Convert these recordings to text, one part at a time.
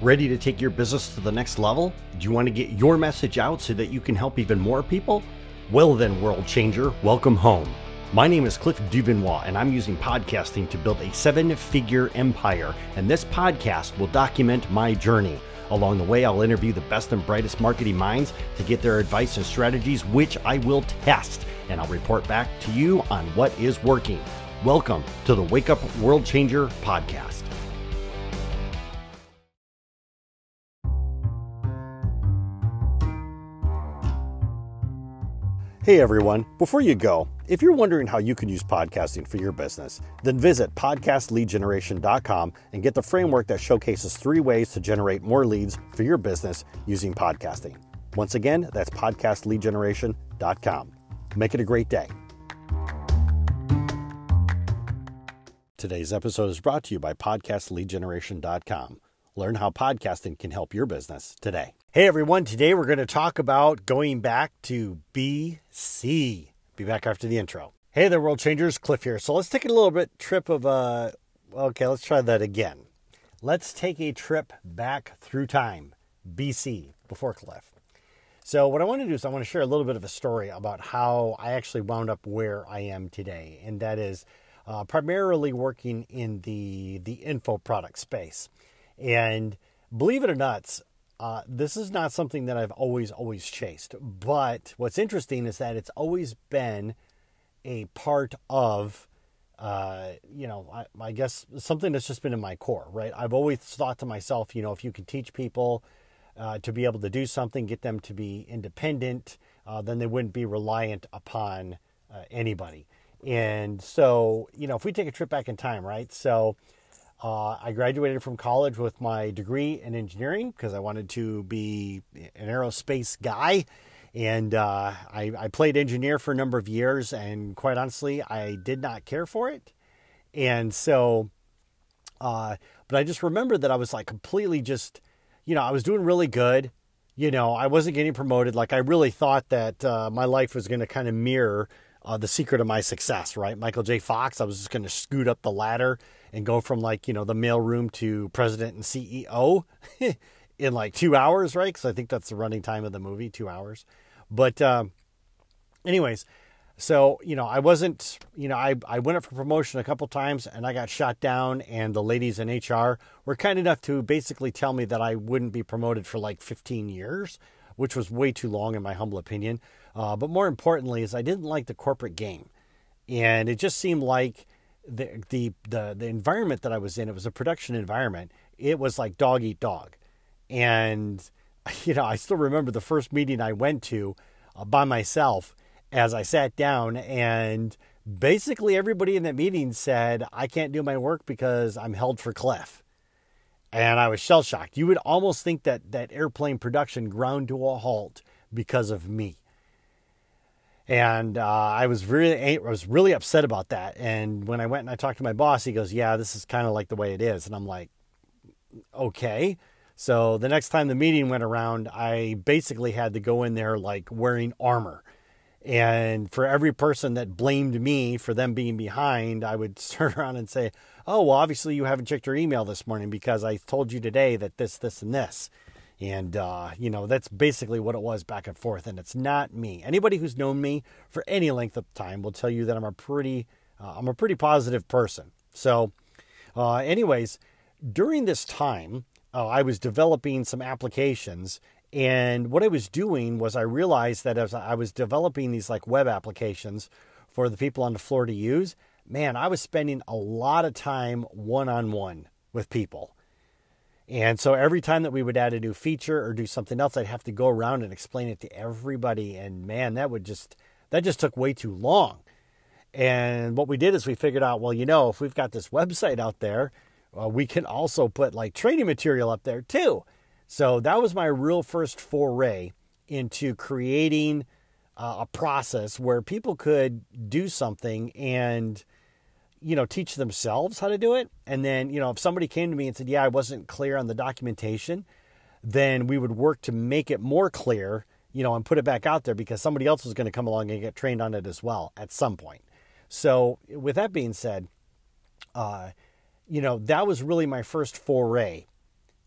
Ready to take your business to the next level? Do you want to get your message out so that you can help even more people? Well, then, world changer, welcome home. My name is Cliff Duvernois, and I'm using podcasting to build a seven figure empire. And this podcast will document my journey. Along the way, I'll interview the best and brightest marketing minds to get their advice and strategies, which I will test. And I'll report back to you on what is working. Welcome to the Wake Up World Changer podcast. Hey everyone, before you go, if you're wondering how you can use podcasting for your business, then visit podcastleadgeneration.com and get the framework that showcases three ways to generate more leads for your business using podcasting. Once again, that's podcastleadgeneration.com. Make it a great day. Today's episode is brought to you by podcastleadgeneration.com. Learn how podcasting can help your business today. Hey everyone, today we're going to talk about going back to BC. Be back after the intro. Hey there, world changers, Cliff here. So let's take a little bit trip of uh okay, let's try that again. Let's take a trip back through time, BC, before Cliff. So what I want to do is I want to share a little bit of a story about how I actually wound up where I am today, and that is uh, primarily working in the the info product space. And believe it or not, uh, this is not something that I've always, always chased. But what's interesting is that it's always been a part of, uh, you know, I, I, guess something that's just been in my core, right? I've always thought to myself, you know, if you can teach people uh, to be able to do something, get them to be independent, uh, then they wouldn't be reliant upon uh, anybody. And so, you know, if we take a trip back in time, right? So, uh, I graduated from college with my degree in engineering because I wanted to be an aerospace guy. And uh, I, I, played engineer for a number of years, and quite honestly, I did not care for it. And so, uh, but I just remember that I was like completely just, you know, I was doing really good. You know, I wasn't getting promoted. Like, I really thought that uh, my life was going to kind of mirror uh, the secret of my success, right? Michael J. Fox, I was just going to scoot up the ladder and go from like, you know, the mailroom to president and CEO in like two hours, right? Because I think that's the running time of the movie, two hours. But, um, anyways, so, you know, I wasn't, you know, I, I went up for promotion a couple times and I got shot down, and the ladies in HR were kind enough to basically tell me that I wouldn't be promoted for like 15 years, which was way too long, in my humble opinion. Uh, but more importantly, is I didn't like the corporate game. And it just seemed like the, the the the environment that I was in, it was a production environment. It was like dog eat dog, and you know I still remember the first meeting I went to uh, by myself. As I sat down, and basically everybody in that meeting said, "I can't do my work because I'm held for Cliff," and I was shell shocked. You would almost think that that airplane production ground to a halt because of me and uh, I was really I was really upset about that. And when I went and I talked to my boss, he goes, "Yeah, this is kind of like the way it is." And I'm like, "Okay." So the next time the meeting went around, I basically had to go in there like wearing armor. And for every person that blamed me for them being behind, I would turn around and say, "Oh, well, obviously you haven't checked your email this morning because I told you today that this, this, and this." And, uh, you know, that's basically what it was back and forth. And it's not me. Anybody who's known me for any length of time will tell you that I'm a pretty, uh, I'm a pretty positive person. So, uh, anyways, during this time, uh, I was developing some applications. And what I was doing was I realized that as I was developing these like web applications for the people on the floor to use, man, I was spending a lot of time one on one with people. And so every time that we would add a new feature or do something else, I'd have to go around and explain it to everybody. And man, that would just that just took way too long. And what we did is we figured out, well, you know, if we've got this website out there, well, we can also put like training material up there too. So that was my real first foray into creating uh, a process where people could do something and you know, teach themselves how to do it. And then, you know, if somebody came to me and said, yeah, I wasn't clear on the documentation, then we would work to make it more clear, you know, and put it back out there because somebody else was going to come along and get trained on it as well at some point. So, with that being said, uh, you know, that was really my first foray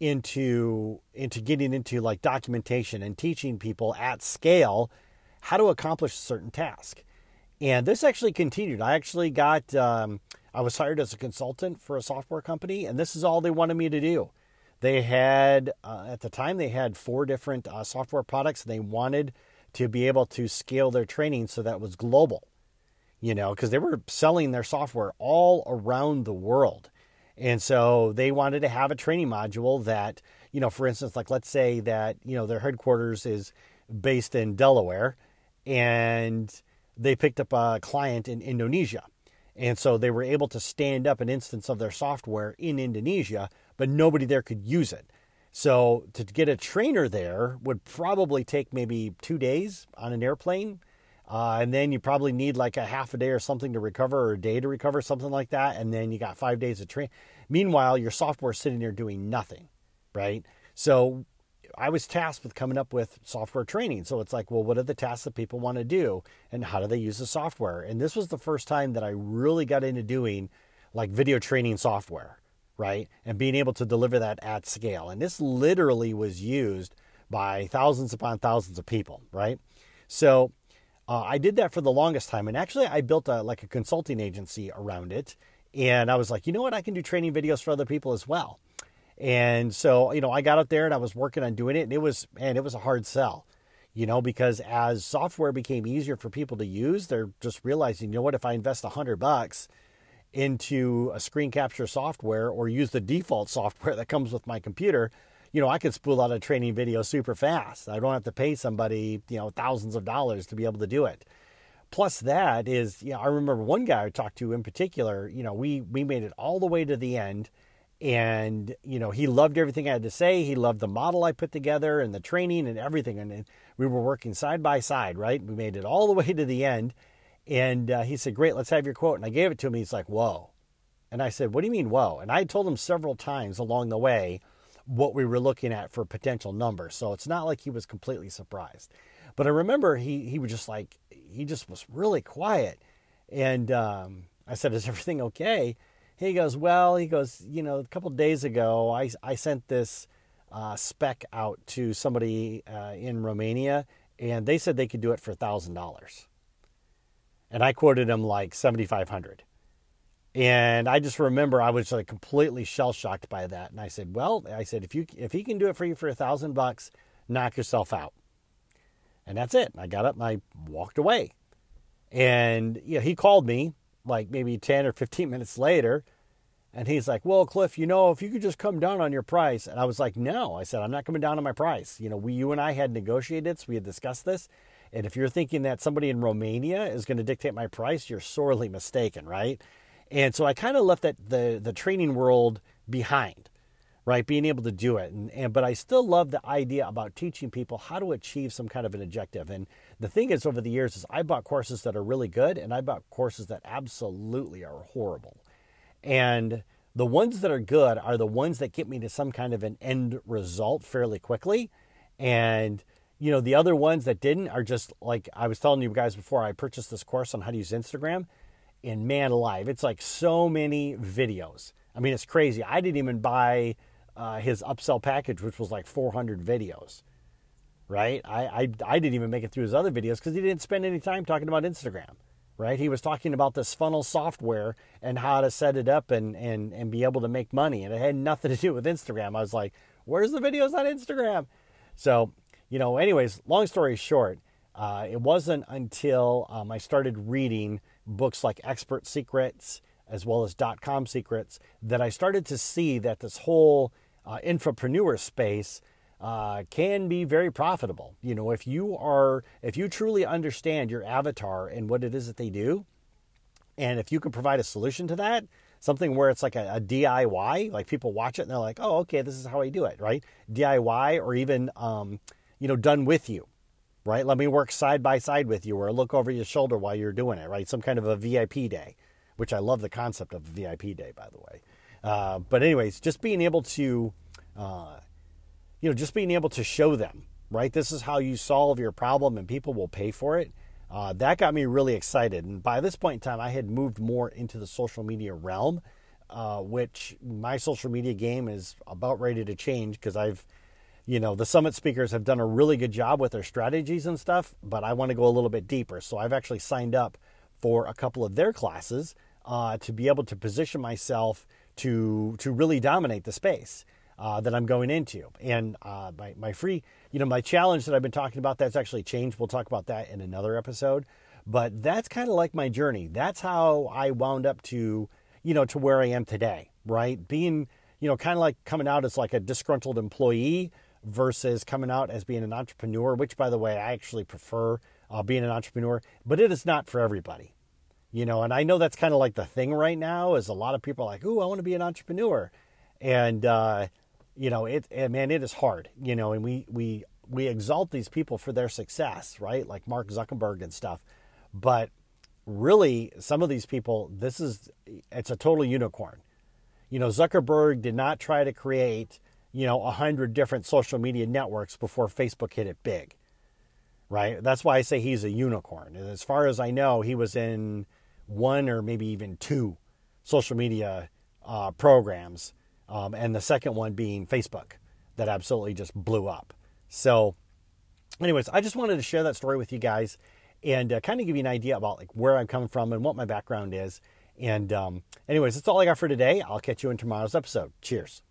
into into getting into like documentation and teaching people at scale how to accomplish a certain task. And this actually continued. I actually got um, I was hired as a consultant for a software company, and this is all they wanted me to do. They had uh, at the time they had four different uh, software products, they wanted to be able to scale their training so that was global. You know, because they were selling their software all around the world. And so they wanted to have a training module that, you know, for instance, like let's say that, you know, their headquarters is based in Delaware and they picked up a client in Indonesia. And so they were able to stand up an instance of their software in Indonesia, but nobody there could use it. So to get a trainer there would probably take maybe two days on an airplane. Uh, and then you probably need like a half a day or something to recover or a day to recover, something like that. And then you got five days of training. Meanwhile, your software is sitting there doing nothing, right? So I was tasked with coming up with software training. So it's like, well, what are the tasks that people want to do and how do they use the software? And this was the first time that I really got into doing like video training software, right? And being able to deliver that at scale. And this literally was used by thousands upon thousands of people, right? So uh, I did that for the longest time. And actually, I built a, like a consulting agency around it. And I was like, you know what? I can do training videos for other people as well. And so, you know, I got up there and I was working on doing it, and it was, man, it was a hard sell, you know, because as software became easier for people to use, they're just realizing, you know what, if I invest a hundred bucks into a screen capture software or use the default software that comes with my computer, you know, I could spool out a training video super fast. I don't have to pay somebody, you know, thousands of dollars to be able to do it. Plus, that is, you know, I remember one guy I talked to in particular, you know, we, we made it all the way to the end and you know he loved everything i had to say. He loved the model i put together and the training and everything. And we were working side by side right? We made it all the way to the end. And uh, he said great let's have your quote. And i gave it to him. He's like whoa. And i said what do you mean whoa? And i told him several times along the way what we were looking at for potential numbers. So it's not like he was completely surprised. But i remember he he was just like he just was really quiet. And um, i said is everything okay he goes, Well, he goes, you know, a couple days ago, I, I sent this uh, spec out to somebody uh, in Romania, and they said they could do it for $1,000. And I quoted him like 7500 and I just remember I was like completely shell shocked by that. And I said, "Well, I said if you if he can do it for you for a thousand bucks, knock yourself out." And that's it. I got up and I walked away. And you know, he called me like maybe 10 or 15 minutes later. And he's like, Well, Cliff, you know, if you could just come down on your price. And I was like, No, I said, I'm not coming down on my price. You know, we, you and I had negotiated, so we had discussed this. And if you're thinking that somebody in Romania is going to dictate my price, you're sorely mistaken, right? And so I kind of left that the the training world behind right? Being able to do it. And, and but I still love the idea about teaching people how to achieve some kind of an objective. And the thing is over the years is I bought courses that are really good and I bought courses that absolutely are horrible. And the ones that are good are the ones that get me to some kind of an end result fairly quickly. And you know, the other ones that didn't are just like I was telling you guys before I purchased this course on how to use Instagram. And man alive, it's like so many videos. I mean, it's crazy. I didn't even buy uh, his upsell package, which was like 400 videos, right? I, I, I didn't even make it through his other videos because he didn't spend any time talking about Instagram, right? He was talking about this funnel software and how to set it up and, and, and be able to make money. And it had nothing to do with Instagram. I was like, where's the videos on Instagram? So, you know, anyways, long story short, uh, it wasn't until um, I started reading books like Expert Secrets as well as dot com secrets that I started to see that this whole uh, infopreneur space uh, can be very profitable. You know, if you are, if you truly understand your avatar and what it is that they do, and if you can provide a solution to that, something where it's like a, a DIY, like people watch it and they're like, oh, okay, this is how I do it, right? DIY or even, um, you know, done with you, right? Let me work side by side with you or look over your shoulder while you're doing it, right? Some kind of a VIP day, which I love the concept of a VIP day, by the way. Uh, but anyways, just being able to, uh, you know, just being able to show them, right? This is how you solve your problem, and people will pay for it. Uh, that got me really excited. And by this point in time, I had moved more into the social media realm uh, which my social media game is about ready to change because I've, you know, the summit speakers have done a really good job with their strategies and stuff, but I want to go a little bit deeper. So I've actually signed up for a couple of their classes uh, to be able to position myself to to really dominate the space uh, that I'm going into. And uh, my my free, you know, my challenge that I've been talking about that's actually changed. We'll talk about that in another episode. But that's kind of like my journey. That's how I wound up to, you know, to where I am today. Right, being, you know, kind of like coming out as like a disgruntled employee versus coming out as being an entrepreneur. Which, by the way, I actually prefer uh, being an entrepreneur, but it is not for everybody you know and i know that's kind of like the thing right now is a lot of people are like ooh i want to be an entrepreneur. And uh, you know it and man it is hard you know and we we we exalt these people for their success right? Like mark zuckerberg and stuff. But really some of these people this is it's a total unicorn. You know zuckerberg did not try to create you know a hundred different social media networks before facebook hit it big right? That's why i say he's a unicorn. And as far as i know he was in one or maybe even two social media uh, programs, um, and the second one being Facebook that absolutely just blew up. So, anyways, I just wanted to share that story with you guys and uh, kind of give you an idea about like where I'm coming from and what my background is. And um, anyways, that's all I got for today. I'll catch you in tomorrow's episode. Cheers.